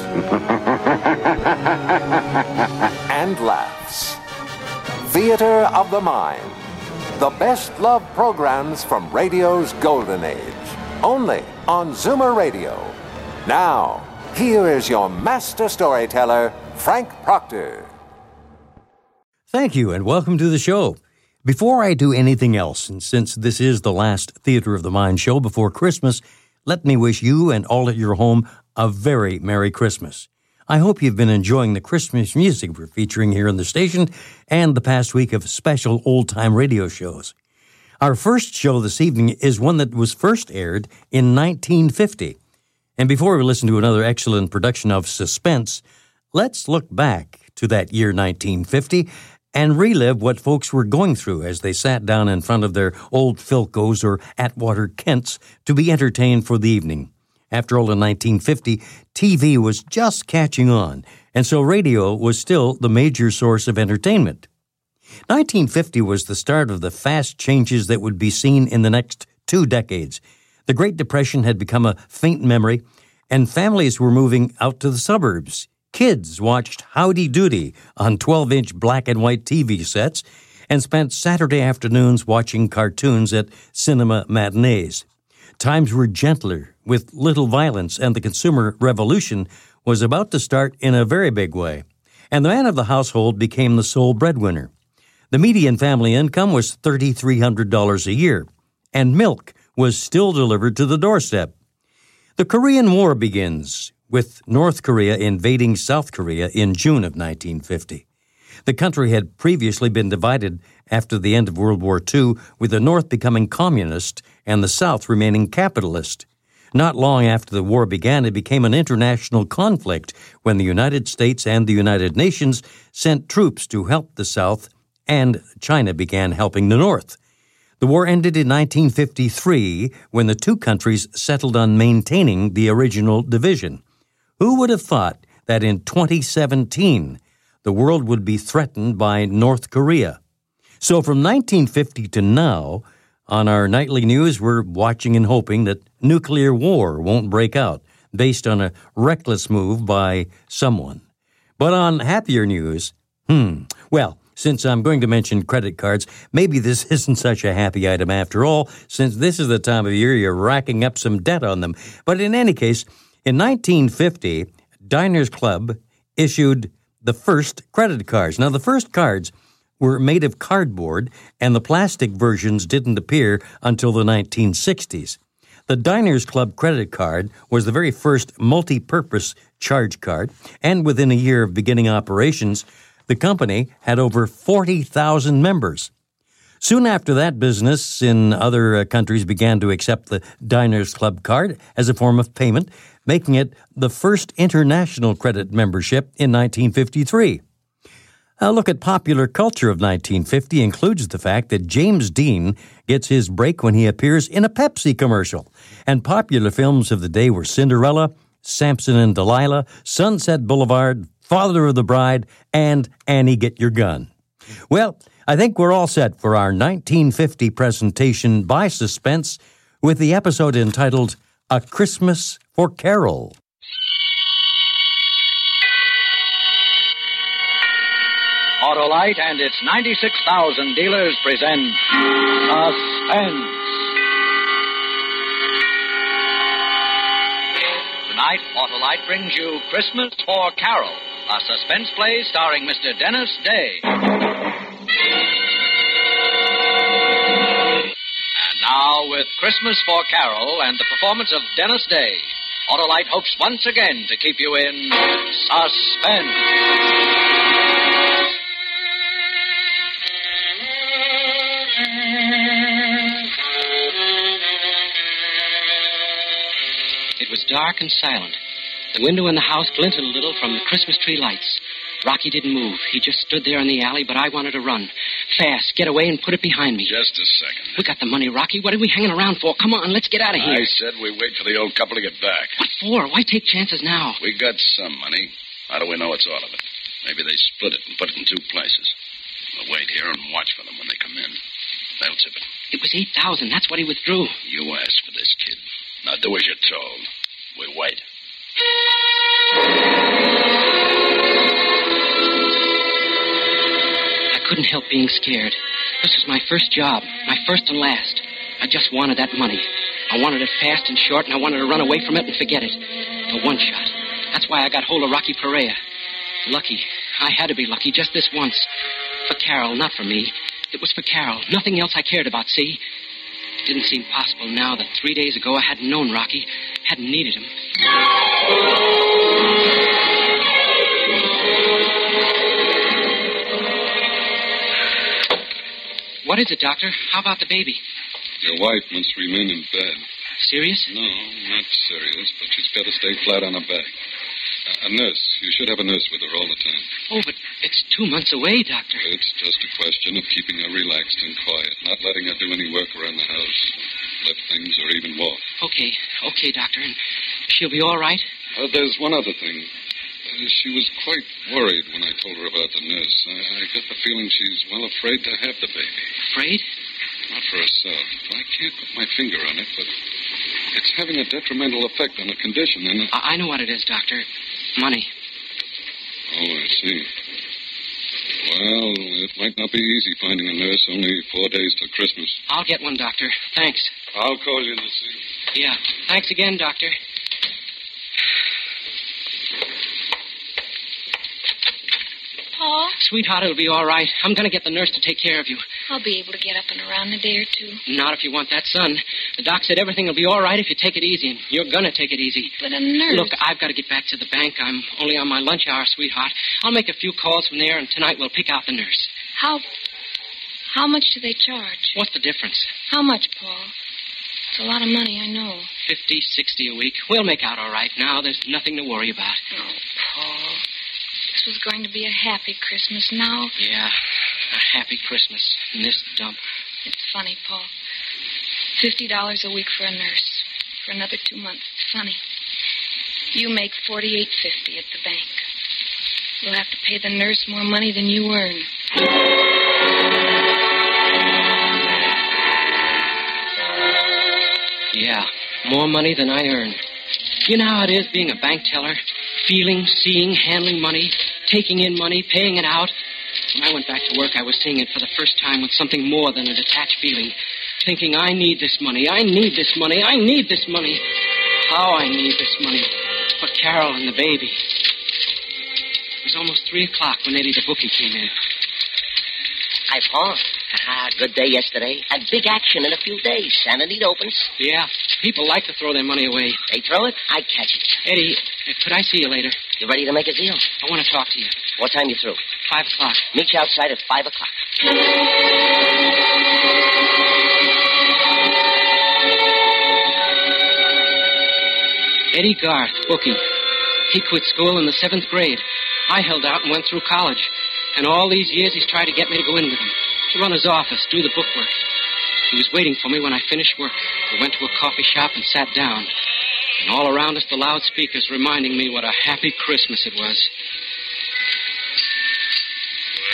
and laughs. Theater of the Mind. The best love programs from radio's golden age. Only on Zoomer Radio. Now, here is your master storyteller, Frank Proctor. Thank you, and welcome to the show. Before I do anything else, and since this is the last Theater of the Mind show before Christmas, let me wish you and all at your home a very Merry Christmas. I hope you've been enjoying the Christmas music we're featuring here on the station and the past week of special old time radio shows. Our first show this evening is one that was first aired in 1950. And before we listen to another excellent production of Suspense, let's look back to that year 1950 and relive what folks were going through as they sat down in front of their old Philcos or Atwater Kents to be entertained for the evening. After all, in 1950, TV was just catching on, and so radio was still the major source of entertainment. 1950 was the start of the fast changes that would be seen in the next two decades. The Great Depression had become a faint memory, and families were moving out to the suburbs. Kids watched Howdy Doody on 12 inch black and white TV sets and spent Saturday afternoons watching cartoons at cinema matinees. Times were gentler, with little violence, and the consumer revolution was about to start in a very big way. And the man of the household became the sole breadwinner. The median family income was $3,300 a year, and milk was still delivered to the doorstep. The Korean War begins, with North Korea invading South Korea in June of 1950. The country had previously been divided after the end of World War II, with the North becoming communist and the South remaining capitalist. Not long after the war began, it became an international conflict when the United States and the United Nations sent troops to help the South, and China began helping the North. The war ended in 1953 when the two countries settled on maintaining the original division. Who would have thought that in 2017 the world would be threatened by North Korea? So from 1950 to now, on our nightly news, we're watching and hoping that nuclear war won't break out based on a reckless move by someone. But on happier news, hmm, well, since I'm going to mention credit cards, maybe this isn't such a happy item after all, since this is the time of year you're racking up some debt on them. But in any case, in 1950, Diners Club issued the first credit cards. Now, the first cards were made of cardboard, and the plastic versions didn't appear until the 1960s. The Diners Club credit card was the very first multi purpose charge card, and within a year of beginning operations, the company had over 40,000 members. Soon after that, business in other uh, countries began to accept the Diners Club card as a form of payment, making it the first international credit membership in 1953. A look at popular culture of 1950 includes the fact that James Dean gets his break when he appears in a Pepsi commercial. And popular films of the day were Cinderella, Samson and Delilah, Sunset Boulevard, Father of the Bride, and Annie Get Your Gun. Well, I think we're all set for our 1950 presentation by Suspense with the episode entitled A Christmas for Carol. Autolite and its 96,000 dealers present Suspense. Tonight, Autolite brings you Christmas for Carol, a suspense play starring Mr. Dennis Day. And now, with Christmas for Carol and the performance of Dennis Day, Autolite hopes once again to keep you in suspense. It was dark and silent. The window in the house glinted a little from the Christmas tree lights. Rocky didn't move. He just stood there in the alley, but I wanted to run. Fast, get away and put it behind me. Just a second. We got the money, Rocky. What are we hanging around for? Come on, let's get out of here. I said we wait for the old couple to get back. What for? Why take chances now? We got some money. How do we know it's all of it? Maybe they split it and put it in two places. We'll wait here and watch for them when they come in. They'll tip it. It was 8,000. That's what he withdrew. You asked for this, kid. Now do as you're told. We wait. I couldn't help being scared. This was my first job, my first and last. I just wanted that money. I wanted it fast and short, and I wanted to run away from it and forget it. For one shot. That's why I got hold of Rocky Perea. Lucky. I had to be lucky just this once. For Carol, not for me. It was for Carol. Nothing else I cared about, see? It didn't seem possible now that three days ago I hadn't known Rocky, hadn't needed him. What is it, Doctor? How about the baby? Your wife must remain in bed. Serious? No, not serious, but she's got to stay flat on her back. A, nurse. You should have a nurse with her all the time. Oh, but it's two months away, Doctor. It's just a question of keeping her relaxed and quiet, not letting her do any work around the house, lift things, or even walk. Okay, okay, Doctor. And she'll be all right? Uh, there's one other thing. Uh, she was quite worried when I told her about the nurse. I, I get the feeling she's, well, afraid to have the baby. Afraid? Not for herself. I can't put my finger on it, but it's having a detrimental effect on her condition, and... I, I know what it is, Doctor. Money. Oh, I see. Well, it might not be easy finding a nurse only four days till Christmas. I'll get one, Doctor. Thanks. I'll call you this evening. Yeah. Thanks again, Doctor. Paul, Sweetheart, it'll be all right. I'm going to get the nurse to take care of you. I'll be able to get up and around in a day or two. Not if you want that son. The doc said everything will be all right if you take it easy, and you're going to take it easy. But a nurse. Look, I've got to get back to the bank. I'm only on my lunch hour, sweetheart. I'll make a few calls from there, and tonight we'll pick out the nurse. How. How much do they charge? What's the difference? How much, Paul? It's a lot of money, I know. Fifty, sixty a week. We'll make out all right now. There's nothing to worry about. Oh, Paul. This was going to be a happy Christmas. Now, Yeah, a happy Christmas in this dump. it's funny, Paul. Fifty dollars a week for a nurse. For another two months. It's funny. You make forty-eight fifty at the bank. You'll have to pay the nurse more money than you earn. Yeah, more money than I earn. You know how it is being a bank teller? Feeling, seeing, handling money, taking in money, paying it out. When I went back to work, I was seeing it for the first time with something more than a detached feeling. Thinking, I need this money, I need this money, I need this money. How I need this money. For Carol and the baby. It was almost three o'clock when Eddie the bookie came in. Hi, Paul. Ah, good day yesterday. A big action in a few days. Santa Anita opens. Yeah, people like to throw their money away. They throw it, I catch it. Eddie, could I see you later? You ready to make a deal? I want to talk to you. What time you through? Five o'clock. Meet you outside at five o'clock. Eddie Garth, bookie. He quit school in the seventh grade. I held out and went through college. And all these years he's tried to get me to go in with him, to run his office, do the bookwork. He was waiting for me when I finished work. We went to a coffee shop and sat down. And all around us, the loudspeakers reminding me what a happy Christmas it was.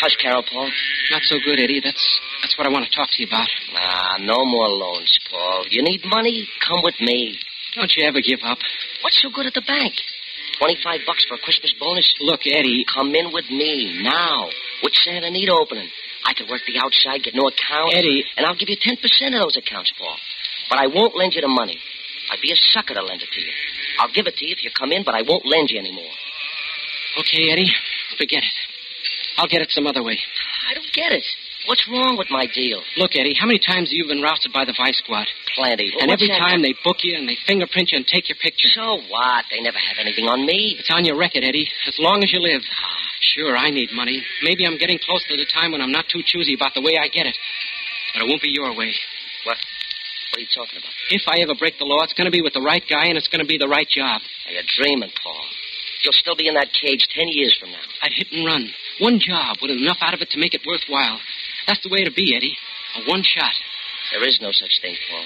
Hush, Carol, Paul. Not so good, Eddie. That's that's what I want to talk to you about. Ah, no more loans, Paul. You need money? Come with me. Don't you ever give up. What's so good at the bank? Twenty-five bucks for a Christmas bonus? Look, Eddie. Come in with me now. With Santa Anita opening. I could work the outside, get no accounts. Eddie. And I'll give you 10% of those accounts, Paul. But I won't lend you the money. I'd be a sucker to lend it to you. I'll give it to you if you come in, but I won't lend you anymore. Okay, Eddie. Forget it. I'll get it some other way. I don't get it. What's wrong with my deal? Look, Eddie, how many times have you been rousted by the Vice Squad? Plenty. and every time they book you and they fingerprint you and take your picture. So what? They never have anything on me. It's on your record, Eddie, as long as you live. Ah. Sure, I need money. Maybe I'm getting close to the time when I'm not too choosy about the way I get it. But it won't be your way. What? What are you talking about? If I ever break the law, it's going to be with the right guy and it's going to be the right job. Now, you're dreaming, Paul. You'll still be in that cage ten years from now. I'd hit and run. One job with enough out of it to make it worthwhile. That's the way to be, Eddie. A one shot. There is no such thing, Paul.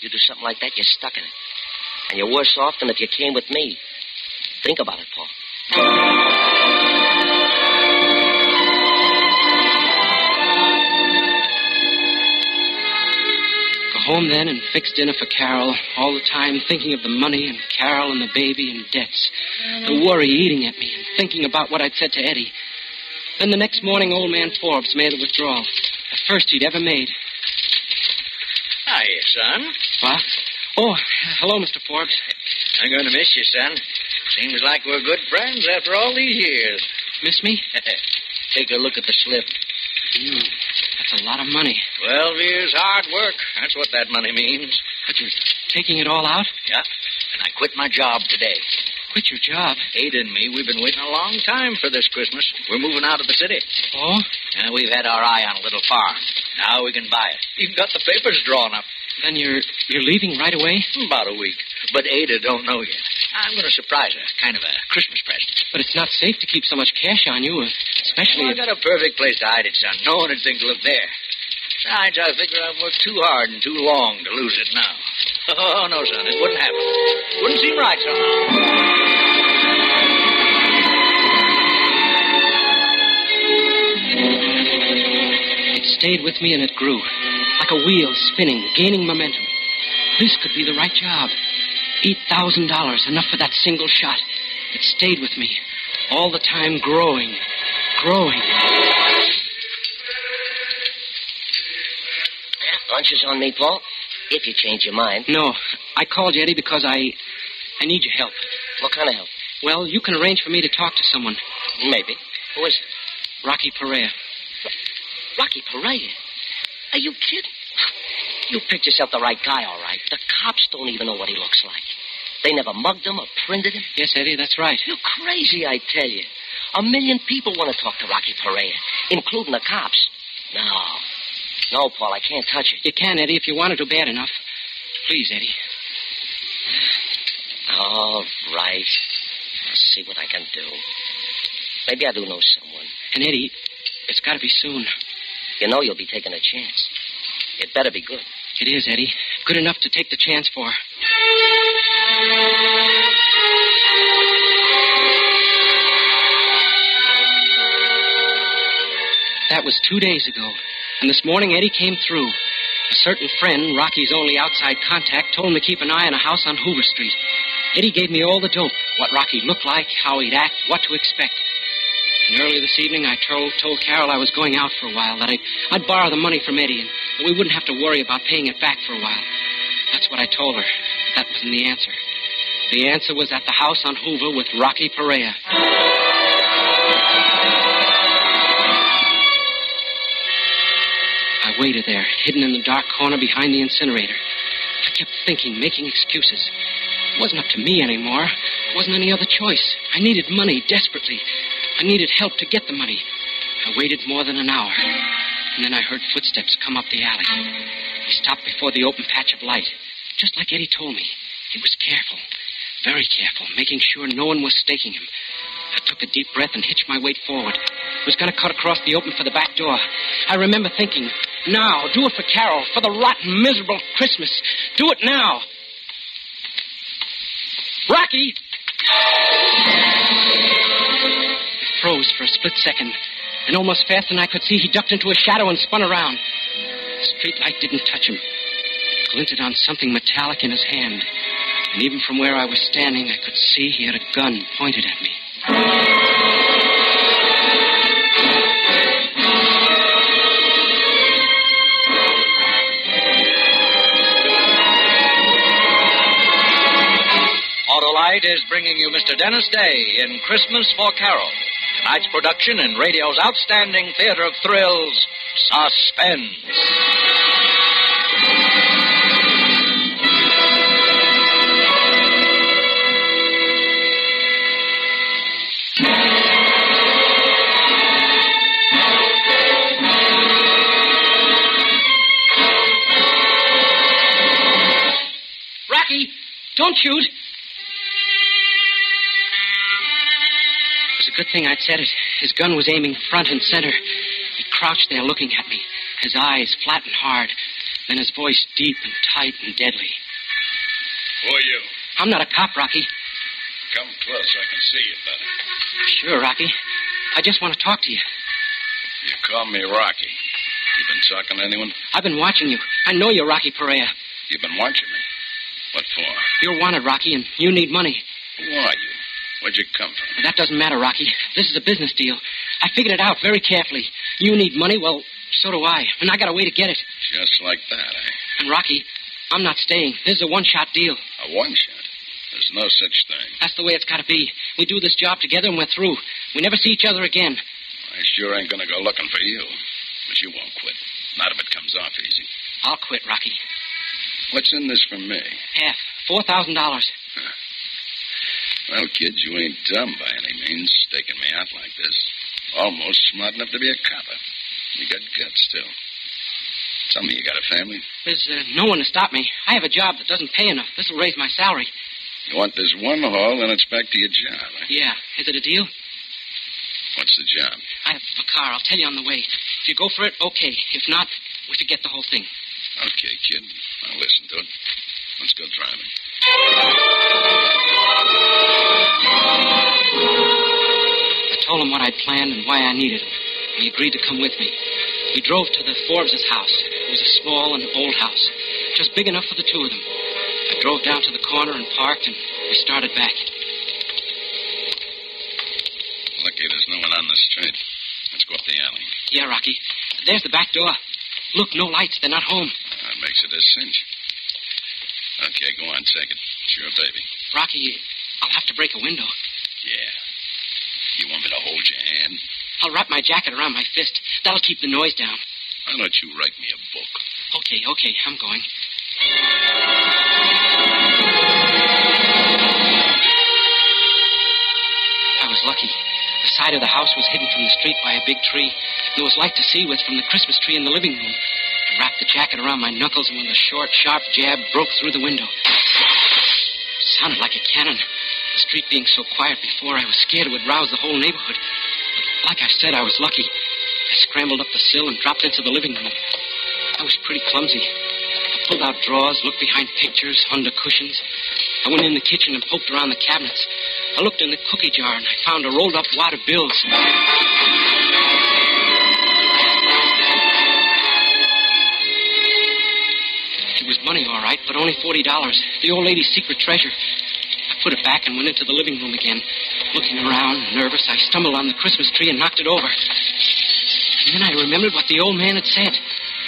You do something like that, you're stuck in it. And you're worse off than if you came with me. Think about it, Paul. Go home then and fix dinner for Carol, all the time thinking of the money and Carol and the baby and debts. The worry eating at me and thinking about what I'd said to Eddie. Then the next morning, old man Forbes made a withdrawal. The first he'd ever made. Hiya, son. What? Oh, hello, Mr. Forbes. I'm going to miss you, son. Seems like we're good friends after all these years. Miss me? Take a look at the slip. Mm, that's a lot of money. Twelve years hard work. That's what that money means. But you're taking it all out? Yeah. And I quit my job today. Quit your job? Ada and me, we've been waiting a long time for this Christmas. We're moving out of the city. Oh? And we've had our eye on a little farm. Now we can buy it. Even got the papers drawn up. Then you're you're leaving right away? About a week. But Ada don't know yet. I'm going to surprise her. Kind of a Christmas present. But it's not safe to keep so much cash on you, especially Well, I if... got a perfect place to hide it, son. No one would think to look there. Besides, I figure I've worked too hard and too long to lose it now. Oh, no, son. It wouldn't happen. Wouldn't seem right somehow. It stayed with me and it grew. Like a wheel spinning, gaining momentum. This could be the right job. $8,000, enough for that single shot. It stayed with me. All the time growing, growing. Lunch is on me, Paul. If you change your mind. No, I called you, Eddie, because I. I need your help. What kind of help? Well, you can arrange for me to talk to someone. Maybe. Who is it? Rocky Perea. Rocky Perea. Are you kidding? You picked yourself the right guy, all right. The cops don't even know what he looks like. They never mugged him or printed him. Yes, Eddie, that's right. You're crazy, I tell you. A million people want to talk to Rocky Perea, including the cops. No. No, Paul, I can't touch it. You can, Eddie, if you want to do bad enough. Please, Eddie. All right. I'll see what I can do. Maybe I do know someone. And, Eddie, it's got to be soon. You know you'll be taking a chance. It better be good. It is, Eddie. Good enough to take the chance for. That was two days ago. And this morning, Eddie came through. A certain friend, Rocky's only outside contact, told him to keep an eye on a house on Hoover Street. Eddie gave me all the dope what Rocky looked like, how he'd act, what to expect. And early this evening, I told, told Carol I was going out for a while, that I'd, I'd borrow the money from Eddie, and that we wouldn't have to worry about paying it back for a while. That's what I told her. But that wasn't the answer. The answer was at the house on Hoover with Rocky Perea. I waited there, hidden in the dark corner behind the incinerator. I kept thinking, making excuses. It wasn't up to me anymore. There wasn't any other choice. I needed money desperately. I needed help to get the money. I waited more than an hour. And then I heard footsteps come up the alley. He stopped before the open patch of light, just like Eddie told me. He was careful, very careful, making sure no one was staking him. I took a deep breath and hitched my weight forward. I was going to cut across the open for the back door. I remember thinking, now, do it for Carol, for the rotten, miserable Christmas. Do it now. Rocky! It froze for a split second, and almost faster than I could see, he ducked into a shadow and spun around. The street light didn't touch him. It glinted on something metallic in his hand. And even from where I was standing, I could see he had a gun pointed at me. Is bringing you Mr. Dennis Day in Christmas for Carol. Tonight's production in radio's outstanding theater of thrills, Suspense. Don't shoot. Good thing I'd said it. His gun was aiming front and center. He crouched there looking at me, his eyes flat and hard, then his voice deep and tight and deadly. Who are you? I'm not a cop, Rocky. Come close. I can see you better. Sure, Rocky. I just want to talk to you. You call me Rocky. You been talking to anyone? I've been watching you. I know you're Rocky Perea. You've been watching me. What for? You're wanted, Rocky, and you need money. Who are you? Where'd you come from? That doesn't matter, Rocky. This is a business deal. I figured it out very carefully. You need money, well, so do I. And I got a way to get it. Just like that, eh? And Rocky, I'm not staying. This is a one-shot deal. A one shot? There's no such thing. That's the way it's got to be. We do this job together and we're through. We never see each other again. I sure ain't gonna go looking for you. But you won't quit. Not if it comes off easy. I'll quit, Rocky. What's in this for me? Half. Four thousand dollars. Well, kid, you ain't dumb by any means, staking me out like this. Almost smart enough to be a copper. You got guts, still. Tell me, you got a family? There's uh, no one to stop me. I have a job that doesn't pay enough. This'll raise my salary. You want this one haul, then it's back to your job, eh? Yeah. Is it a deal? What's the job? I have a car. I'll tell you on the way. If you go for it, okay. If not, we forget the whole thing. Okay, kid. I'll listen to it. Let's go driving. I told him what I'd planned and why I needed him. And he agreed to come with me. We drove to the Forbes' house. It was a small and old house, just big enough for the two of them. I drove down to the corner and parked, and we started back. Lucky there's no one on the street. Let's go up the alley. Yeah, Rocky. There's the back door. Look, no lights. They're not home. That makes it a cinch. Okay, go on, take it. It's your baby. Rocky, I'll have to break a window. Yeah. You want me to hold your hand? I'll wrap my jacket around my fist. That'll keep the noise down. Why don't you write me a book? Okay, okay, I'm going. I was lucky. The side of the house was hidden from the street by a big tree. There was light to see with from the Christmas tree in the living room. I wrapped the jacket around my knuckles, and with a short, sharp jab, broke through the window. sounded like a cannon. The street being so quiet before, I was scared it would rouse the whole neighborhood. But like I said, I was lucky. I scrambled up the sill and dropped into the living room. I was pretty clumsy. I pulled out drawers, looked behind pictures, under cushions. I went in the kitchen and poked around the cabinets. I looked in the cookie jar and I found a rolled up wad of bills. It was money, all right, but only $40. The old lady's secret treasure. Put it back and went into the living room again. Looking around, nervous, I stumbled on the Christmas tree and knocked it over. And then I remembered what the old man had said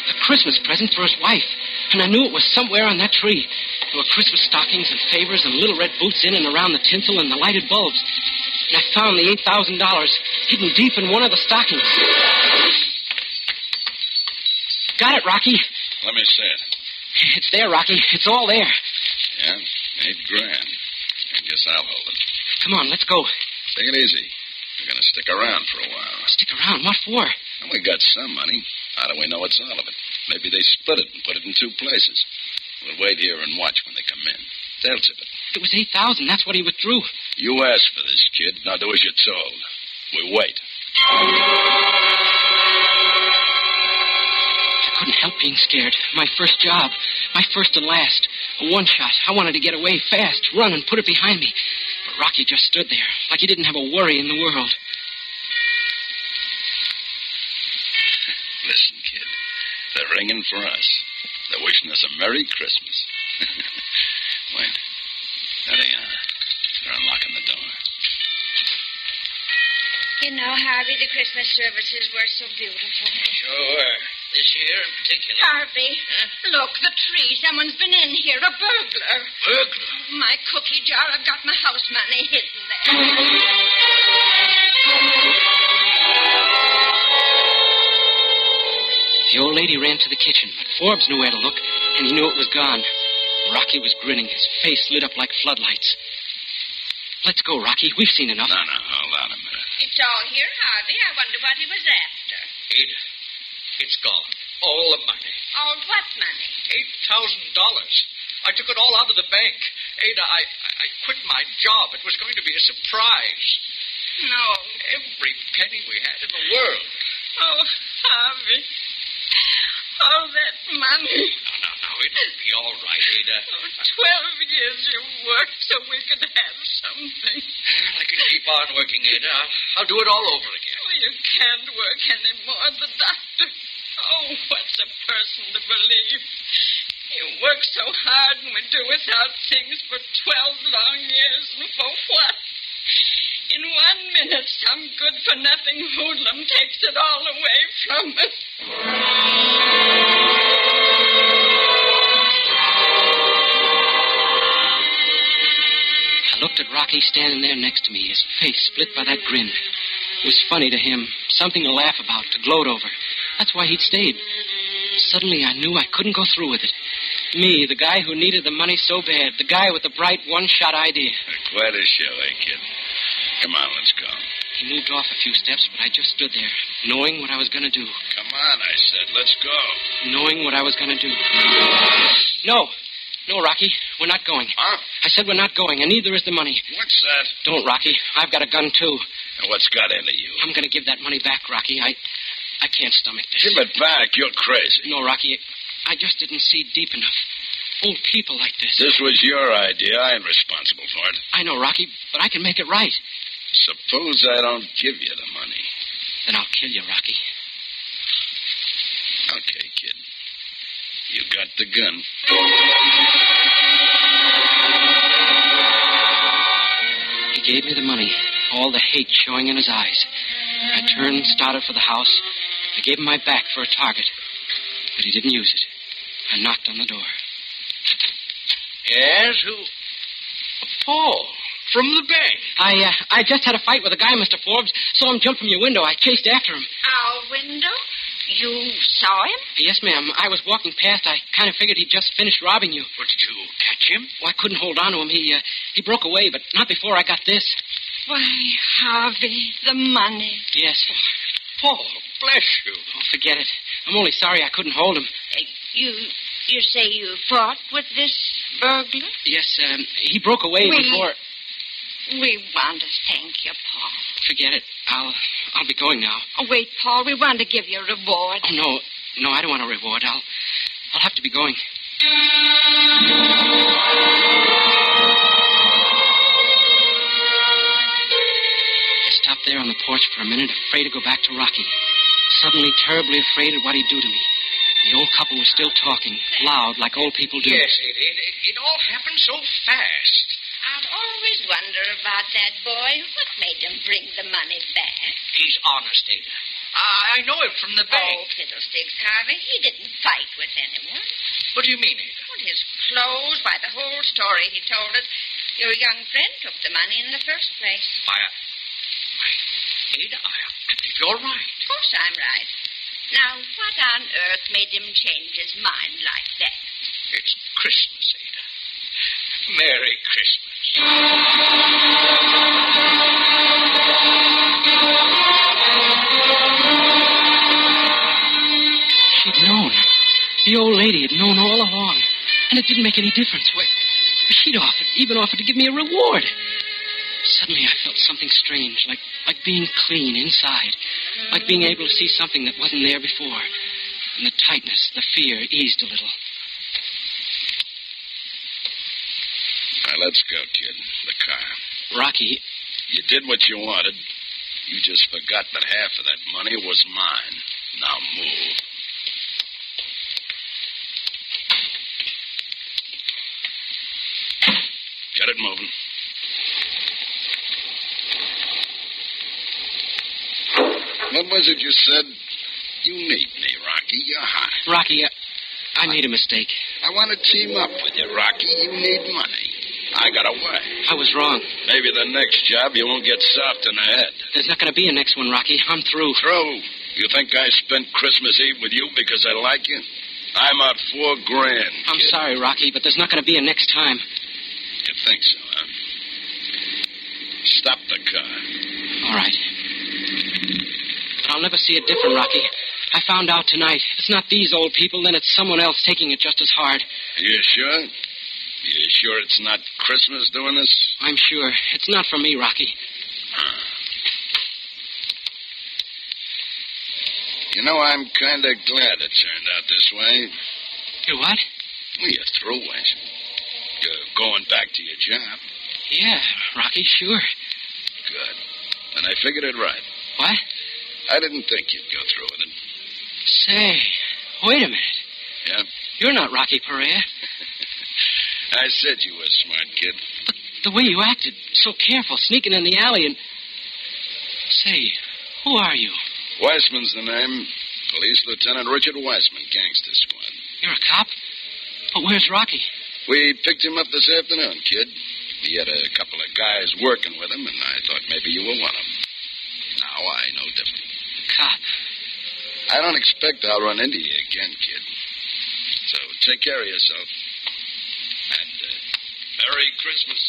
a Christmas present for his wife. And I knew it was somewhere on that tree. There were Christmas stockings and favors and little red boots in and around the tinsel and the lighted bulbs. And I found the $8,000 hidden deep in one of the stockings. Got it, Rocky. Let me see it. It's there, Rocky. It's all there. Yeah, eight grand. I guess I'll hold it. Come on, let's go. Take it easy. We're going to stick around for a while. Stick around. What for? And we got some money. How do we know it's all of it? Maybe they split it and put it in two places. We'll wait here and watch when they come in. They'll tip it. It was 8000 That's what he withdrew. You asked for this, kid. Now do as you're told. We wait. I couldn't help being scared. My first job. My first and last. A one shot. I wanted to get away fast, run and put it behind me. But Rocky just stood there, like he didn't have a worry in the world. Listen, kid. They're ringing for us. They're wishing us a Merry Christmas. Wait. There they are. They're unlocking the door. You know, Harvey, the Christmas services were so beautiful. Sure. This year in particular. Harvey, look, the tree. Someone's been in here. A burglar. Burglar. My cookie jar. I've got my house money hidden there. The old lady ran to the kitchen, but Forbes knew where to look, and he knew it was gone. Rocky was grinning, his face lit up like floodlights. Let's go, Rocky. We've seen enough. No, no, hold on a minute. It's all here, Harvey. I wonder what he was after. Ada, it's gone. All the money. All what money? Eight thousand dollars. I took it all out of the bank. Ada, I, I quit my job. It was going to be a surprise. No. Every penny we had in the world. Oh, Harvey. All that money. No, no, no. It'll be all right, Ada. Oh, Twelve years you worked so we could have something. Well, I can keep on working, Ada. I'll, I'll do it all over again. Oh, you can't work anymore. The doctor. Oh, what's a person to believe? You work so hard and we do without things for twelve long years, and for what? In one minute, some good for nothing hoodlum takes it all away from us. I looked at Rocky standing there next to me, his face split by that grin. It was funny to him, something to laugh about, to gloat over. That's why he'd stayed. Suddenly I knew I couldn't go through with it. Me, the guy who needed the money so bad, the guy with the bright one-shot idea. Quite a show, eh, kid? Come on, let's go. He moved off a few steps, but I just stood there, knowing what I was going to do. Come on, I said. Let's go. Knowing what I was going to do. No. No, Rocky. We're not going. Huh? I said we're not going, and neither is the money. What's that? Don't, Rocky. I've got a gun, too. And what's got into you? I'm going to give that money back, Rocky. I I can't stomach this. Give it back. You're crazy. No, Rocky. I just didn't see deep enough. Old people like this. This was your idea. I am responsible for it. I know, Rocky, but I can make it right. Suppose I don't give you the money. Then I'll kill you, Rocky. Okay, kid. You got the gun. He gave me the money, all the hate showing in his eyes. I turned, started for the house. I gave him my back for a target, but he didn't use it. I knocked on the door. Yes, who? Paul, from the bank. I, uh, I just had a fight with a guy, Mr. Forbes. Saw him jump from your window. I chased after him. Our window? You saw him? Yes, ma'am. I was walking past. I kind of figured he'd just finished robbing you. What, did you catch him? Well, I couldn't hold on to him. He, uh, he broke away, but not before I got this. Why, Harvey, the money. Yes. Paul, bless you. Oh, forget it. I'm only sorry I couldn't hold him. Uh, you you say you fought with this burglar? Yes, um, he broke away We- before. We want to thank you, Paul. Forget it. I'll, I'll be going now. Oh, wait, Paul. We want to give you a reward. Oh no, no, I don't want a reward. I'll, I'll have to be going. I stopped there on the porch for a minute, afraid to go back to Rocky. Suddenly, terribly afraid of what he'd do to me. The old couple was still talking, loud, like old people do. Yes, it, it, it, it all happened so fast. I've always wondered about that boy. What made him bring the money back? He's honest, Ada. I, I know him from the bank. Oh, bank. fiddlesticks, Harvey. He didn't fight with anyone. What do you mean, Ada? Well, his clothes, why, the whole story he told us. Your young friend took the money in the first place. Why, I, why, Ada, I, I believe you're right. Of course I'm right. Now, what on earth made him change his mind like that? It's Christmas, Ada. Merry Christmas. She'd known. The old lady had known all along. And it didn't make any difference. Why, she'd offered, even offered to give me a reward. Suddenly I felt something strange, like, like being clean inside. Like being able to see something that wasn't there before. And the tightness, the fear eased a little. Now, let's go, kid. The car. Rocky, You did what you wanted. You just forgot that half of that money was mine. Now move. Get it moving. What was it you said? You need me, Rocky. You're hot. Rocky, uh, I made a mistake. I want to team up with you, Rocky. You need money. I got away. I was wrong. Maybe the next job you won't get soft in the head. There's not going to be a next one, Rocky. I'm through. Through. You think I spent Christmas Eve with you because I like you? I'm out four grand. I'm sorry, Rocky, but there's not going to be a next time. You think so, huh? Stop the car. All right. I'll never see it different, Rocky. I found out tonight. It's not these old people, then it's someone else taking it just as hard. You sure? You sure it's not Christmas doing this? I'm sure. It's not for me, Rocky. You know, I'm kind of glad it turned out this way. You what? Well, you're through, ain't you? You're going back to your job. Yeah, Rocky, sure. Good. And I figured it right. What? I didn't think you'd go through with it. Say, wait a minute. Yeah? You're not Rocky Perea. I said you were a smart kid. But The way you acted, so careful, sneaking in the alley and. Say, who are you? Weissman's the name. Police Lieutenant Richard Weissman, gangster squad. You're a cop? But where's Rocky? We picked him up this afternoon, kid. He had a couple of guys working with him, and I thought maybe you were one of them. Now I I don't expect I'll run into you again, kid. So take care of yourself. And uh, Merry Christmas.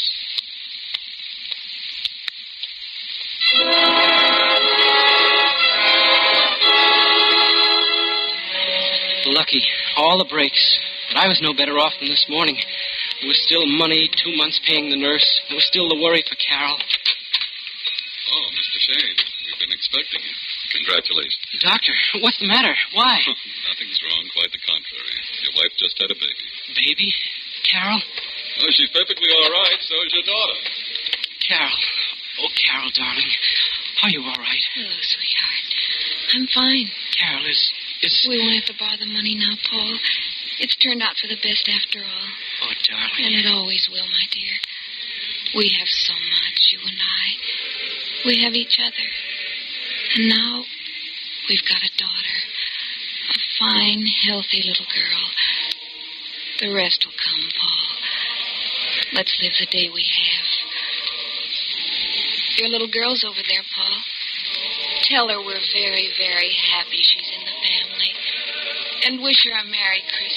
Lucky. All the breaks. But I was no better off than this morning. There was still money, two months paying the nurse. There was still the worry for Carol. Oh, Mr. Shane, we've been expecting you. Congratulations. Doctor, what's the matter? Why? Nothing's wrong, quite the contrary. Your wife just had a baby. Baby? Carol? Oh, she's perfectly all right. So is your daughter. Carol. Oh, Carol, darling. Are you all right? Hello, sweetheart. I'm fine. Carol, is. is. We won't have to borrow the money now, Paul. It's turned out for the best after all. Oh, darling. And it always will, my dear. We have so much, you and I. We have each other. And now we've got a daughter. A fine, healthy little girl. The rest will come, Paul. Let's live the day we have. Your little girl's over there, Paul. Tell her we're very, very happy she's in the family. And wish her a Merry Christmas.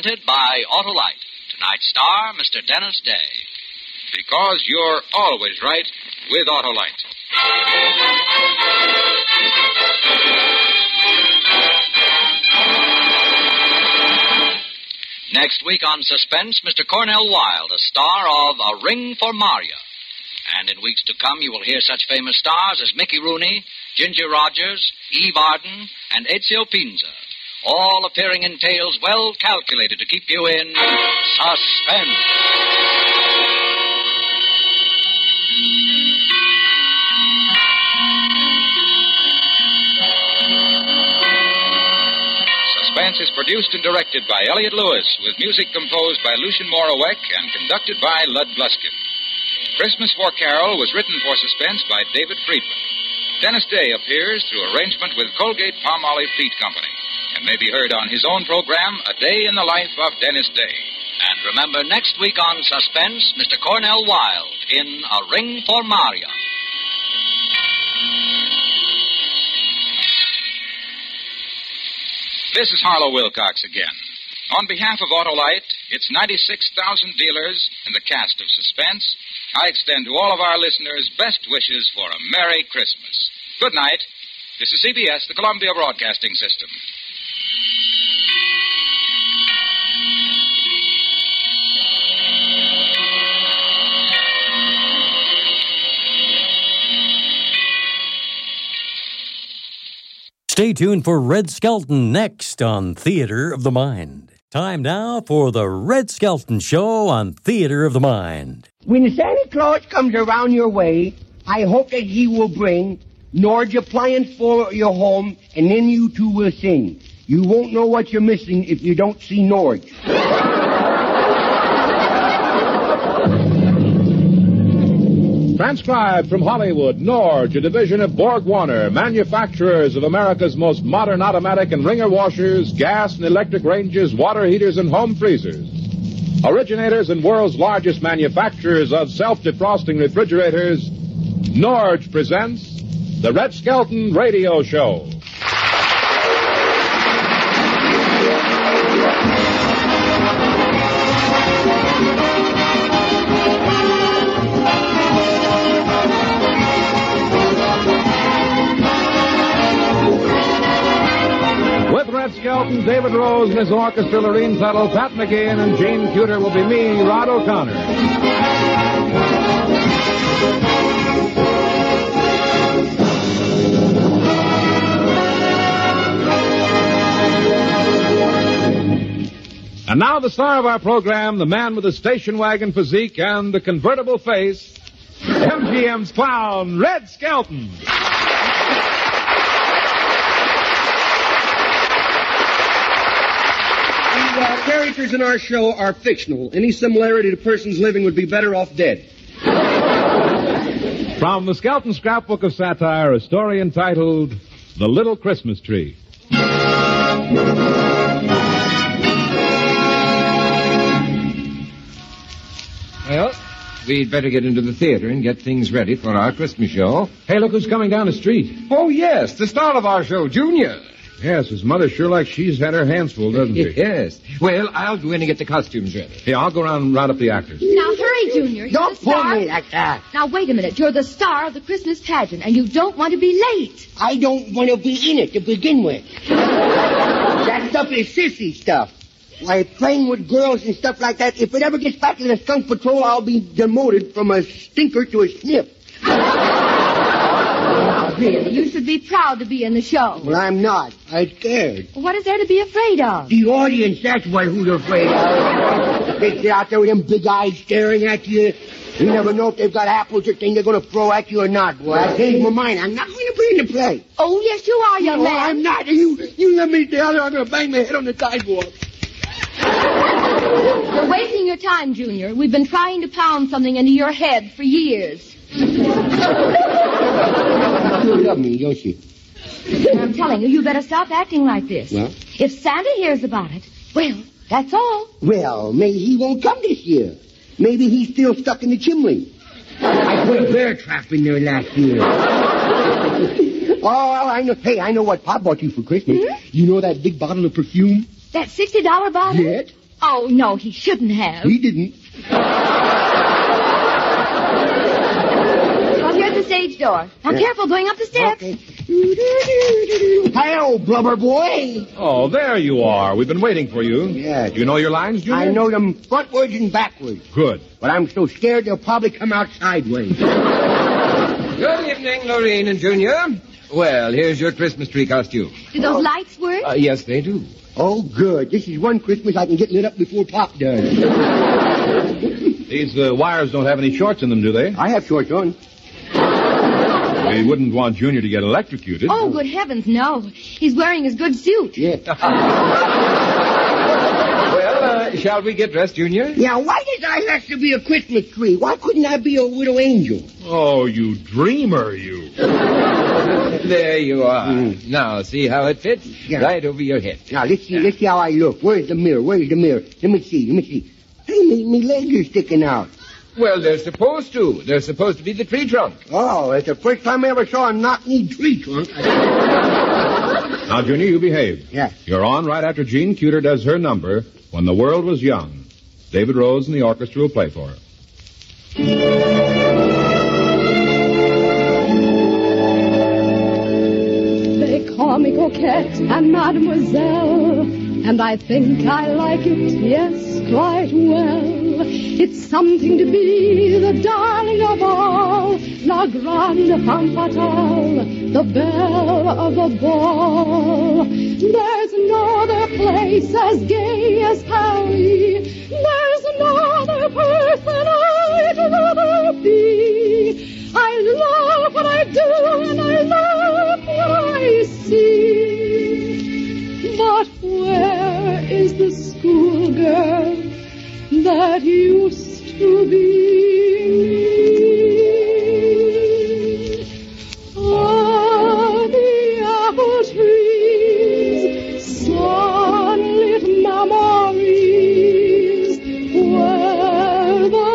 presented by Autolite. Tonight's star, Mr. Dennis Day. Because you're always right with Autolite. Next week on Suspense, Mr. Cornel Wilde, a star of A Ring for Maria. And in weeks to come, you will hear such famous stars as Mickey Rooney, Ginger Rogers, Eve Arden, and Ezio Pinza, all appearing in tales well calculated to keep you in suspense. Suspense is produced and directed by Elliott Lewis, with music composed by Lucien Moraweck and conducted by Lud Gluskin. Christmas for Carol was written for Suspense by David Friedman. Dennis Day appears through arrangement with Colgate Palmolive Peet Company and may be heard on his own program, A Day in the Life of Dennis Day. And remember, next week on Suspense, Mr. Cornel Wilde in A Ring for Maria. This is Harlow Wilcox again. On behalf of Autolite, its 96,000 dealers, and the cast of Suspense, I extend to all of our listeners best wishes for a Merry Christmas. Good night. This is CBS, the Columbia Broadcasting System. Stay tuned for Red Skelton next on Theater of the Mind. Time now for the Red Skelton Show on Theater of the Mind. When Santa Claus comes around your way, I hope that he will bring Norge appliance for your home, and then you two will sing. You won't know what you're missing if you don't see Norge. Transcribed from Hollywood, Norge, a division of Borg Warner, manufacturers of America's most modern automatic and wringer washers, gas and electric ranges, water heaters, and home freezers. Originators and world's largest manufacturers of self-defrosting refrigerators, Norge presents the Red Skelton Radio Show. Skelton, David Rose and his orchestra, Lurene Tuttle, Pat McGeehan, and Gene Cuter will be me, Rod O'Connor. And now the star of our program, the man with the station wagon physique and the convertible face, MGM's clown, Red Skelton. The uh, characters in our show are fictional. Any similarity to persons living would be better off dead. From the Skelton Scrapbook of Satire, a story entitled The Little Christmas Tree. Well, we'd better get into the theater and get things ready for our Christmas show. Hey, look who's coming down the street. Oh, yes, the star of our show, Junior. Yes, his mother sure like she's had her hands full, doesn't she? Yes. Well, I'll go in and get the costumes ready. Hey, I'll go around and round up the actors. Now hurry, Junior. You're Don't the pull me like that. Now wait a minute. You're the star of the Christmas pageant, and you don't want to be late. I don't want to be in it to begin with. that stuff is sissy stuff. Why, playing with girls and stuff like that, if it ever gets back to the skunk patrol, I'll be demoted from a stinker to a snip. Really, you should be proud to be in the show. Well, I'm not. I'm scared. What is there to be afraid of? The audience, that's what who they're afraid of. They sit out there with them big eyes staring at you. You never know if they've got apples or things they're going to throw at you or not. Boy, I changed my mind. I'm not going to be in the play. Oh, yes, you are, young no, man. I'm not. You, you let me down there, I'm going to bang my head on the sidewalk. You're wasting your time, Junior. We've been trying to pound something into your head for years. You love me, don't? I'm telling you, you better stop acting like this. Well? If Santa hears about it, well, that's all. Well, maybe he won't come this year. Maybe he's still stuck in the chimney. I put a bear trap in there last year. oh, I know. Hey, I know what Pop bought you for Christmas. Hmm? You know that big bottle of perfume? That $60 bottle? Yes. Oh, no, he shouldn't have. He didn't. Well, here's the stage door. Now, Yeah. careful going up the steps. Hello, blubber boy. Oh, there you are. We've been waiting for you. Yes. Do you know your lines, Junior? I know them frontwards and backwards, Good. but I'm so scared they'll probably come out sideways. Good evening, Lurene and Junior. Well, here's your Christmas tree costume. Do those lights work? Uh, yes, they do. Oh, good. This is one Christmas I can get lit up before Pop does. These uh, wires don't have any shorts in them, do they? I have shorts on. We wouldn't want Junior to get electrocuted. Oh, good heavens, no. He's wearing his good suit. Yeah. Well, uh, shall we get dressed, Junior? Yeah, why does I have to be a Christmas tree? Why couldn't I be a widow angel? Oh, you dreamer, you. There you are. Now, see how it fits? Yeah. Right over your head. Now, let's see, let's see how I look. Where's the mirror? Where's the mirror? Let me see, let me see. Hey, me, me legs are sticking out. Well, they're supposed to. They're supposed to be the tree trunk. Oh, it's the first time I ever saw a knock-knee tree trunk. Now, Junior, you behave. Yeah. You're on right after Jean Cuter does her number, When the World Was Young. David Rose and the orchestra will play for her. They call me coquette and mademoiselle, and I think I like it, yes, quite well. It's something to be the darling of all, la grande femme fatale, the belle of the ball. There's no other place as gay as Paris. There's no other person I'd rather be. I love what I do and I love what I see. But where is the schoolgirl that used to be me? The apple trees sunlit memories where the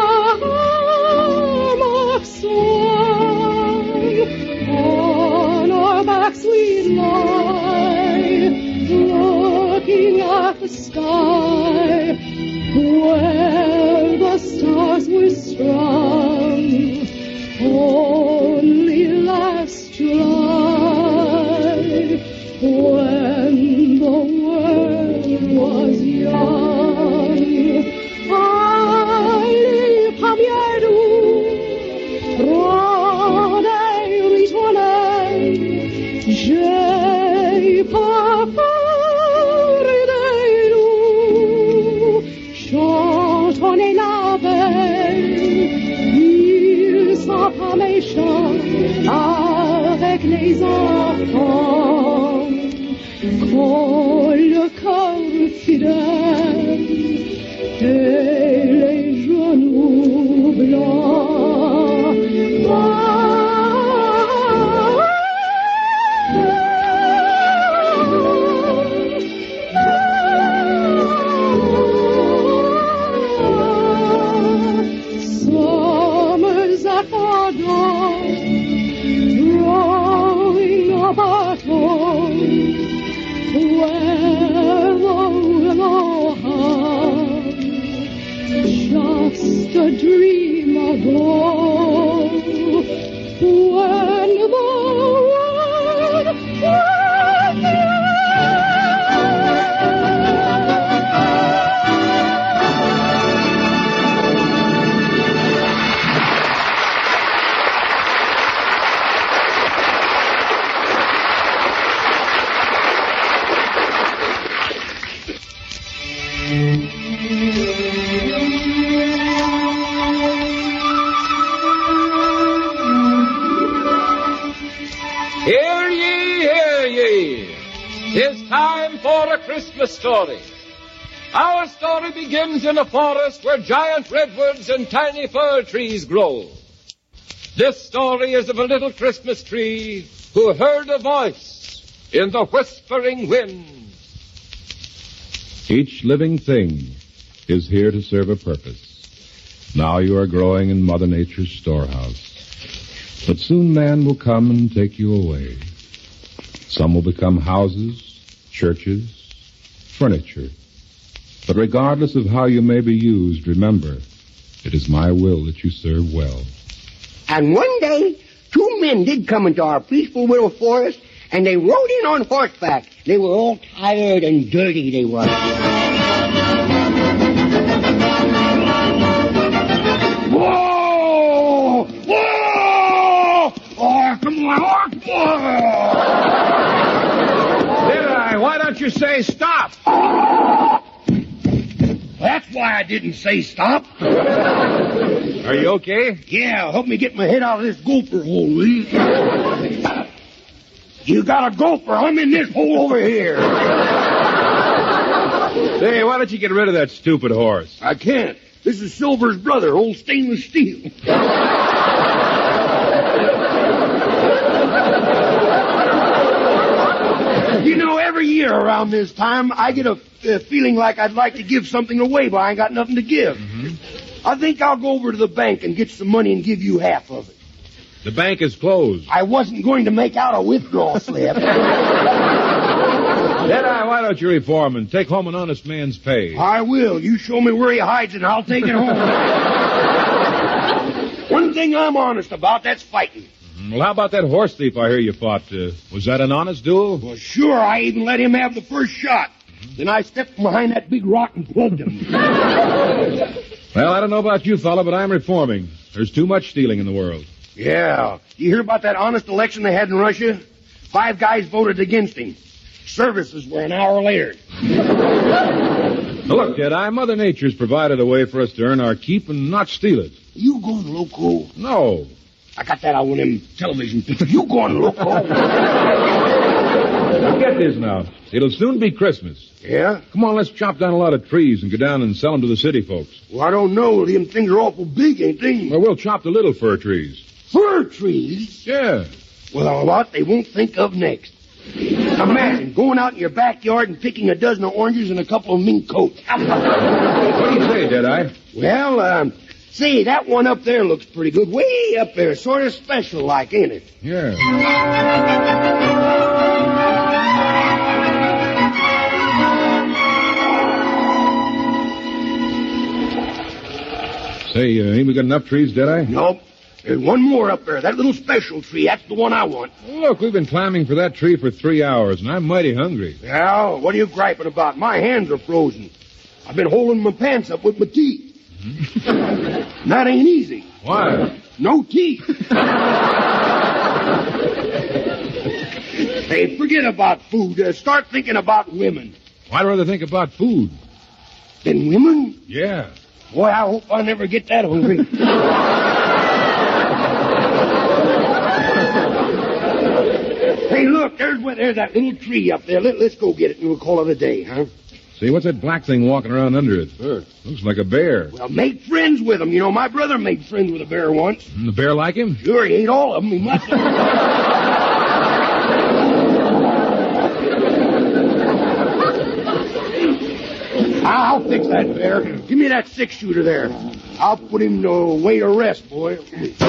on our backs we lie looking at the sky where forest where giant redwoods and tiny fir trees grow. This story is of a little Christmas tree who heard a voice in the whispering wind. Each living thing is here to serve a purpose. Now you are growing in Mother Nature's storehouse. But soon man will come and take you away. Some will become houses, churches, furniture. But regardless of how you may be used, remember, it is my will that you serve well. And one day, two men did come into our peaceful little forest, and they rode in on horseback. They were all tired and dirty, they were. Whoa! Whoa! Oh, come on! Whoa! Deadeye? Why don't you say stop? Why I didn't say stop. Are you okay? Yeah, help me get my head out of this gopher hole, will you? You got a gopher. I'm in this hole over here. Say, why don't you get rid of that stupid horse? I can't. This is Silver's brother, old stainless steel. You know, every year around this time, I get a, a feeling like I'd like to give something away, but I ain't got nothing to give. Mm-hmm. I think I'll go over to the bank and get some money and give you half of it. The bank is closed. I wasn't going to make out a withdrawal slip. Deadeye, why don't you reform and take home an honest man's pay? I will. You show me where he hides it, and I'll take it home. One thing I'm honest about, that's fighting. Well, how about that horse thief I hear you fought? Uh, was that an honest duel? Well, sure, I even let him have the first shot. Then I stepped behind that big rock and plugged him. Well, I don't know about you, fella, but I'm reforming. There's too much stealing in the world. Yeah. You hear about that honest election they had in Russia? Five guys voted against him. Services were an hour later. Now, look, Deadeye, Mother Nature's provided a way for us to earn our keep and not steal it. You going loco? No. I got that on one of them television pictures. You going loco? Now, get this now. It'll soon be Christmas. Yeah? Come on, let's chop down a lot of trees and go down and sell them to the city folks. Well, I don't know. Them things are awful big, ain't they? Well, we'll chop the little fir trees. Fir trees? Yeah. Well, a lot they won't think of next. Imagine going out in your backyard and picking a dozen of oranges and a couple of mink coats. What do you say, Deadeye? Well, um, see, that one up there looks pretty good. Way up there, sort of special like, ain't it? Yeah. Say, uh, ain't we got enough trees, Deadeye? Nope. There's one more up there. That little special tree. That's the one I want. Look, we've been climbing for that tree for three hours, and I'm mighty hungry. Well, what are you griping about? My hands are frozen. I've been holding my pants up with my teeth. that ain't easy. Why? No teeth. hey, forget about food. Uh, start thinking about women. I'd rather think about food. Than women? Yeah. Boy, I hope I never get that hungry. hey, look, there's there's that little tree up there. Let, let's go get it and we'll call it a day, huh? See, what's that black thing walking around under it? Looks like a bear. Well, make friends with him. You know, my brother made friends with a bear once. And the bear like him? Sure, he ate all of them. He must have. I'll fix that bear. Give me that six shooter there. I'll put him to way to rest, boy. Uh,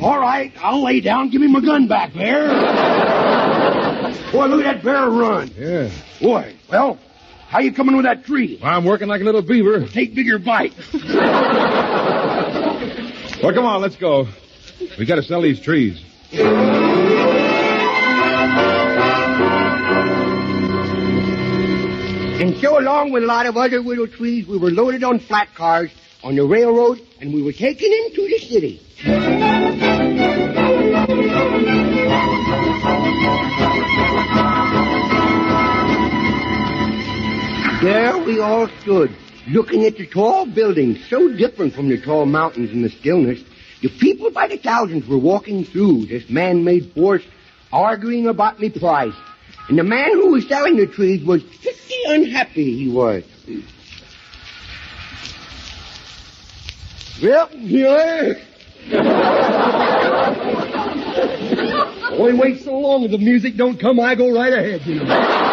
all right, I'll lay down. Give me my gun back, bear. Boy, look at that bear run. Yeah. Boy, well, how you coming with that tree? Well, I'm working like a little beaver. Take bigger bite. Well, come on, let's go. We gotta sell these trees. And so, along with a lot of other little trees, we were loaded on flat cars on the railroad, and we were taken into the city. There we all stood, looking at the tall buildings, so different from the tall mountains in the stillness. The people by the thousands were walking through this man-made forest, arguing about the price. And the man who was selling the trees was pretty unhappy, he was. Well, here Only wait so long if the music don't come, I go right ahead, you know.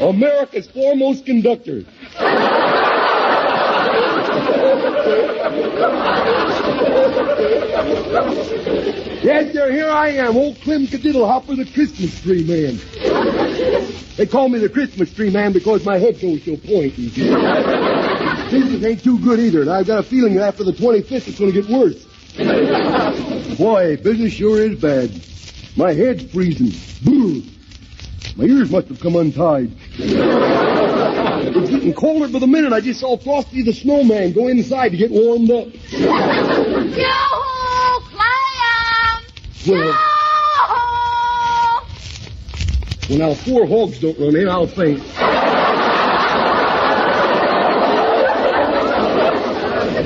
America's foremost conductor. Yes, sir, here I am, old Clem Kadiddlehopper, the Christmas tree man. They call me the Christmas tree man because my head goes so pointy. Business ain't too good either, and I've got a feeling that after the 25th it's going to get worse. Boy, business sure is bad. My head's freezing. Brr. My ears must have come untied. It's getting colder by the minute. I just saw Frosty the Snowman go inside to get warmed up. Yoo-hoo! Clam! Well, well, now, four hogs don't run in, I'll faint.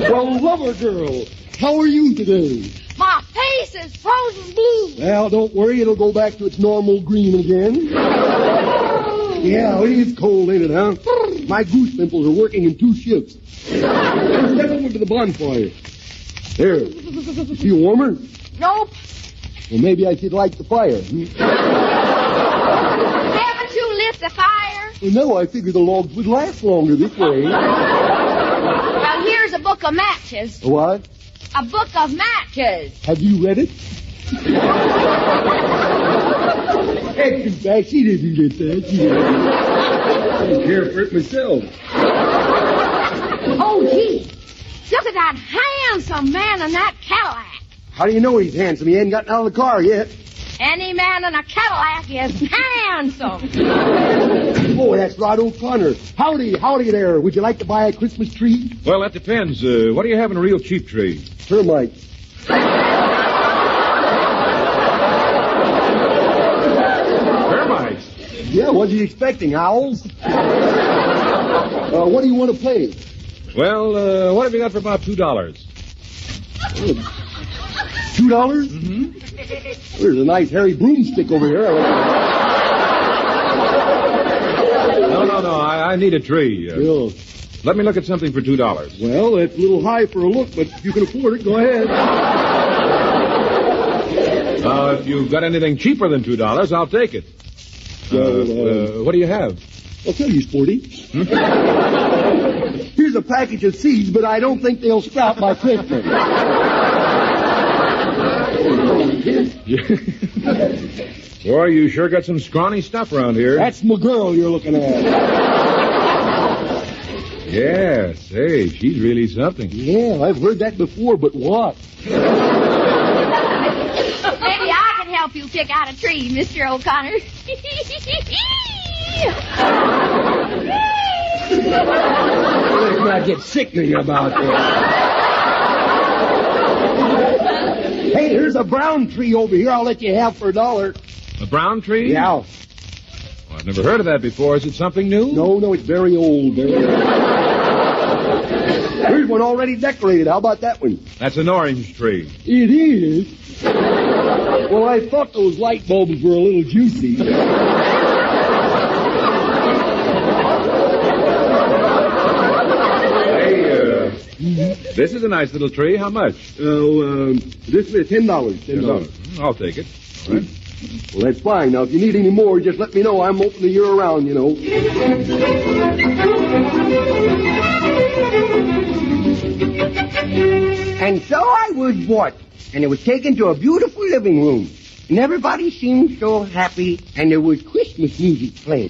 well, lover girl, how are you today? Is frozen. Well, don't worry, it'll go back to its normal green again. Yeah, it is cold, ain't it, huh? My goose pimples are working in two shifts. Step over to the bonfire. There. You feel warmer? Nope. Well, maybe I should light the fire. hmm? Haven't you lit the fire? Well, no, I figured the logs would last longer this way. Now here's a book of matches. what? A book of matches. Have you read it? Heck, in fact, she didn't get that. She didn't care for it myself. Oh, gee. Look at that handsome man in that Cadillac. How do you know he's handsome? He ain't gotten out of the car yet. Any man in a Cadillac is handsome. Oh, that's Rod O'Connor. Howdy, howdy there. Would you like to buy a Christmas tree? Well, that depends. Uh, what do you have in a real cheap tree? Termites. Termites. Yeah, what are you expecting? Owls? uh, what do you want to pay? Well, uh, what have you got for about two dollars? Two dollars? Mm-hmm. There's a nice hairy broomstick over here. No, no, no. I, I need a tree. Uh, Let me look at something for two dollars. Well, it's a little high for a look, but if you can afford it, go ahead. Uh, if you've got anything cheaper than two dollars, I'll take it. Uh, uh, what do you have? I'll tell you, Sporty. Here's a package of seeds, but I don't think they'll sprout by Christmas. Boy, you sure got some scrawny stuff around here. That's my girl you're looking at. yeah, Hey, she's really something. Yeah, I've heard that before, but what? Maybe I can help you pick out a tree, Mr. O'Connor. Let's not get sickening about this. Hey, there's a brown tree over here. I'll let you have for a dollar. A brown tree? Yeah. Well, I've never heard of that before. Is it something new? No, no, it's very old. Very old. Here's one already decorated. How about that one? That's an orange tree. It is. Well, I thought those light bulbs were a little juicy. Uh, this is a nice little tree. How much? Oh, um, this is ten dollars. Ten dollars. I'll take it. All right. Well, that's fine. Now, if you need any more, just let me know. I'm open the year around, you know. And so I was bought, and it was taken to a beautiful living room. And everybody seemed so happy, and there was Christmas music playing.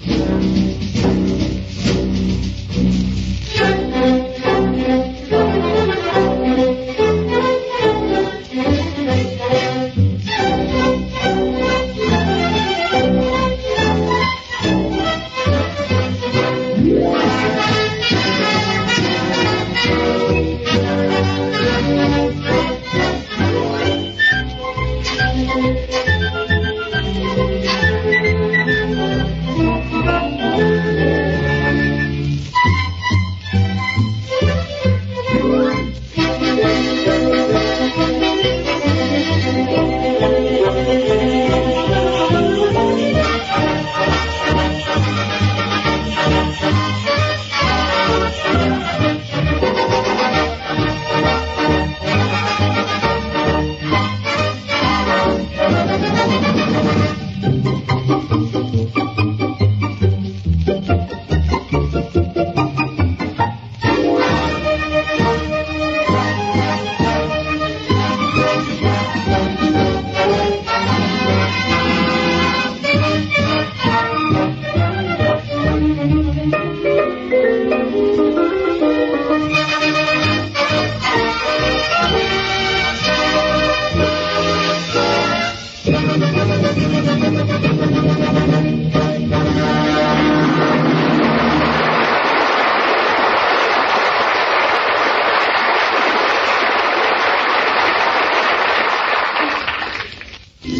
It's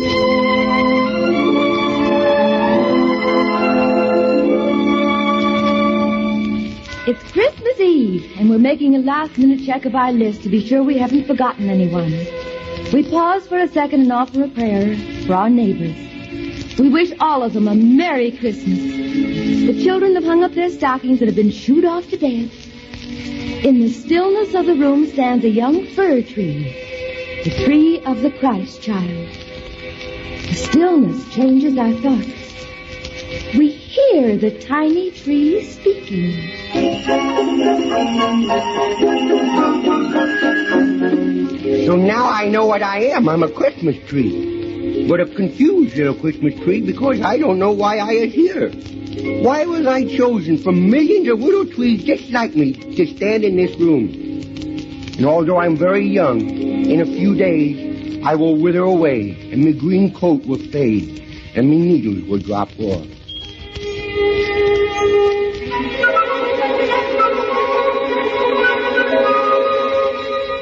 Christmas Eve, and we're making a last minute check of our list to be sure we haven't forgotten anyone. We pause for a second and offer a prayer for our neighbors. We wish all of them a Merry Christmas. The children have hung up their stockings and have been shooed off to bed. In the stillness of the room stands a young fir tree, the tree of the Christ child. Stillness changes our thoughts. we hear the tiny tree speaking. So now I know what I am. I'm a Christmas tree. But a confused little Christmas tree because I don't know why I is here. Why was I chosen from millions of little trees just like me to stand in this room? And although I'm very young, in a few days I will wither away, and my green coat will fade, and my needles will drop off.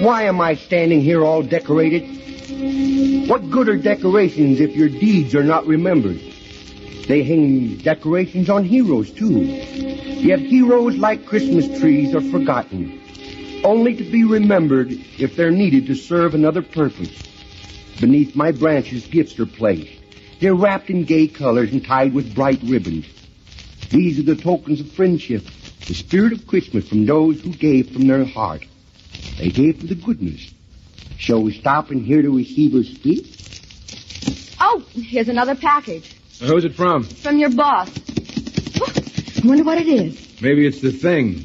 Why am I standing here all decorated? What good are decorations if your deeds are not remembered? They hang decorations on heroes, too. Yet heroes, like Christmas trees, are forgotten, only to be remembered if they're needed to serve another purpose. Beneath my branches, gifts are placed. They're wrapped in gay colors and tied with bright ribbons. These are the tokens of friendship, the spirit of Christmas from those who gave from their heart. They gave for the goodness. Shall we stop and hear the receiver speak? Oh, here's another package Who's it from? from your boss. I wonder what it is. Maybe it's the thing.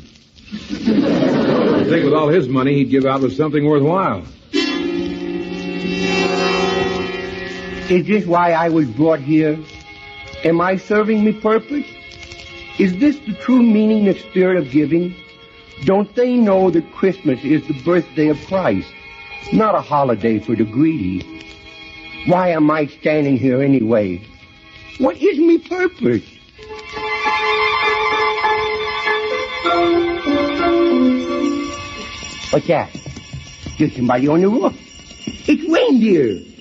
I think with all his money, he'd give out with something worthwhile. Is this why I was brought here? Am I serving me purpose? Is this the true meaning and spirit of giving? Don't they know that Christmas is the birthday of Christ, not a holiday for the greedy? Why am I standing here anyway? What is me purpose? What's that? There's somebody on the roof. It's reindeer.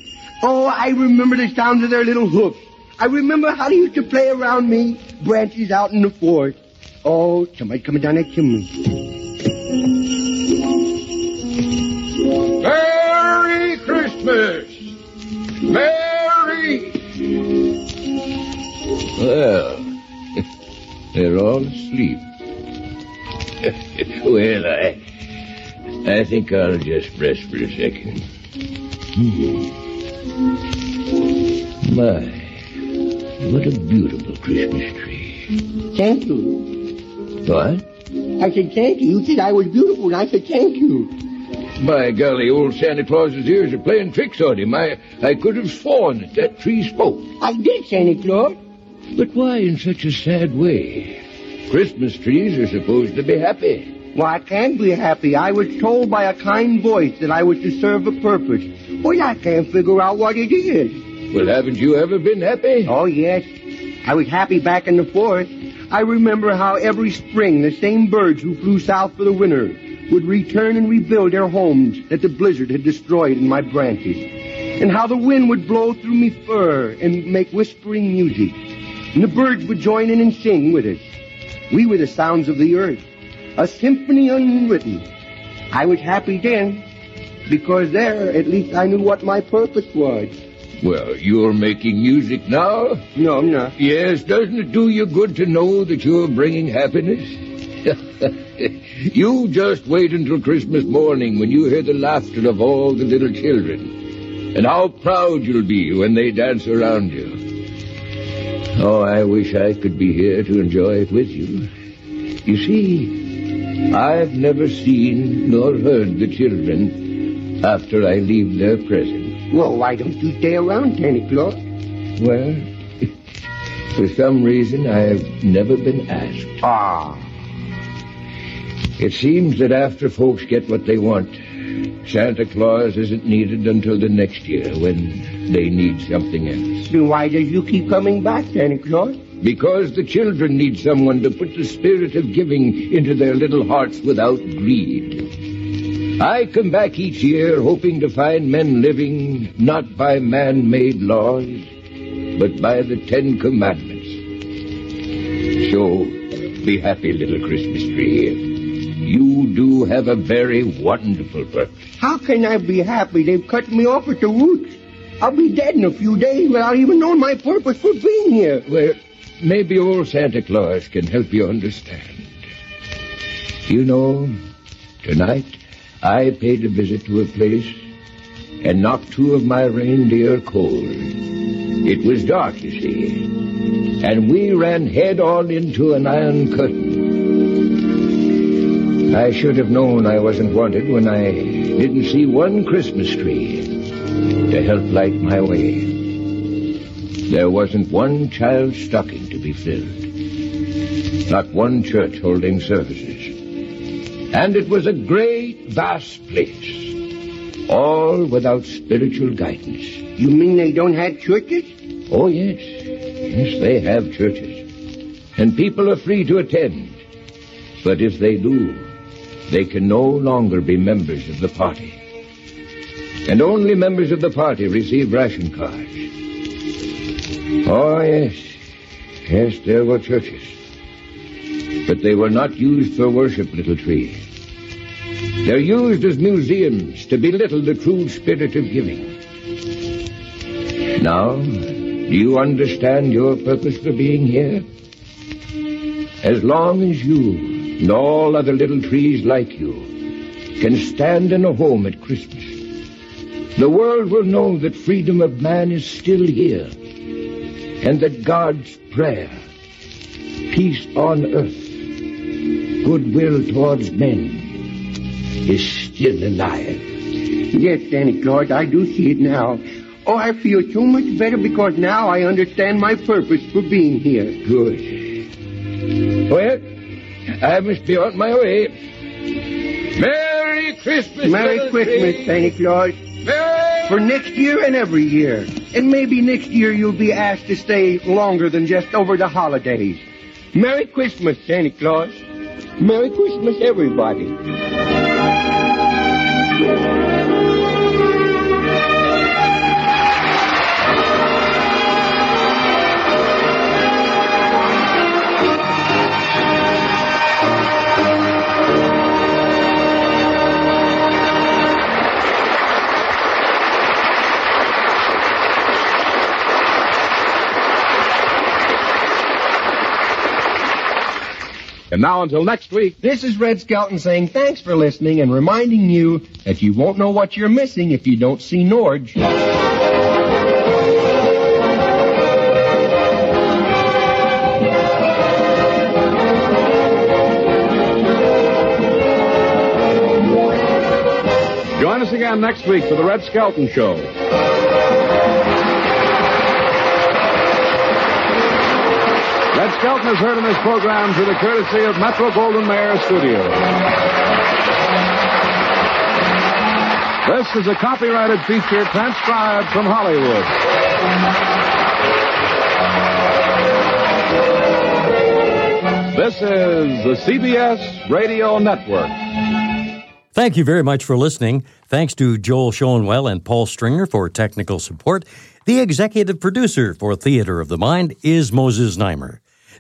Oh, I remember the sounds of their little hoofs. I remember how they used to play around me, branches out in the forest. Oh, somebody coming down that chimney. Merry Christmas! Merry! Well, they're all asleep. well, I, I think I'll just rest for a second. Hmm. My, what a beautiful Christmas tree. Thank you. What? I said thank you. You said I was beautiful, and I said thank you. By golly, old Santa Claus's ears are playing tricks on him. I, I could have sworn that that tree spoke. I did, Santa Claus. But why in such a sad way? Christmas trees are supposed to be happy. Well, I can't be happy. I was told by a kind voice that I was to serve a purpose. Well, I can't figure out what it is. Well, haven't you ever been happy? Oh, yes. I was happy back in the forest. I remember how every spring the same birds who flew south for the winter would return and rebuild their homes that the blizzard had destroyed in my branches. And how the wind would blow through me fur and make whispering music. And the birds would join in and sing with us. We were the sounds of the earth, a symphony unwritten. I was happy then, because there at least I knew what my purpose was. Well, you're making music now? No, I'm not. Yes, doesn't it do you good to know that you're bringing happiness? you just wait until Christmas morning when you hear the laughter of all the little children. And how proud you'll be when they dance around you. Oh, I wish I could be here to enjoy it with you. You see, I've never seen nor heard the children after I leave their presence. Well, why don't you stay around, Santa Claus? Well, for some reason I've never been asked. Ah. It seems that after folks get what they want, Santa Claus isn't needed until the next year when they need something else. Then why does you keep coming back, Santa Claus? Because the children need someone to put the spirit of giving into their little hearts without greed. I come back each year hoping to find men living not by man-made laws, but by the Ten Commandments. So, be happy, little Christmas tree. You do have a very wonderful purpose. How can I be happy? They've cut me off at the roots. I'll be dead in a few days without even knowing my purpose for being here. Well, maybe old Santa Claus can help you understand. You know, tonight I paid a visit to a place and knocked two of my reindeer cold. It was dark, you see, and we ran head on into an iron curtain. I should have known I wasn't wanted when I didn't see one Christmas tree to help light my way. There wasn't one child's stocking to be filled. Not one church holding services. And it was a great, vast place. All without spiritual guidance. You mean they don't have churches? Oh, yes. Yes, they have churches. And people are free to attend. But if they do, they can no longer be members of the party. And only members of the party receive ration cards. Oh, yes. Yes, there were churches. But they were not used for worship, little tree. They're used as museums to belittle the true spirit of giving. Now, do you understand your purpose for being here? As long as you and all other little trees like you can stand in a home at Christmas, the world will know that freedom of man is still here and that God's prayer, peace on earth, goodwill towards men, is still alive. Yes, Santa Claus, I do see it now. Oh, I feel so much better because now I understand my purpose for being here. Good. Well, I must be on my way. Merry Christmas, Merry Christmas. Santa Claus. For next year and every year. And maybe next year you'll be asked to stay longer than just over the holidays. Merry Christmas, Santa Claus. Merry Christmas, everybody. And now until next week, This is Red Skelton saying thanks for listening and reminding you that you won't know what you're missing if you don't see Norge. join us again next week for the Red Skelton Show. Skelton is heard in this program through the courtesy of Metro Goldwyn Mayer Studios. This is a copyrighted feature transcribed from Hollywood. This is the CBS Radio Network. Thank you very much for listening. Thanks to Joel Schoenwell and Paul Stringer for technical support. The executive producer for Theater of the Mind is Moses Znaimer.